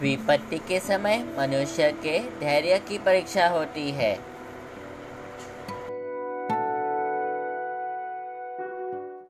विपत्ति के समय मनुष्य के धैर्य की परीक्षा होती है।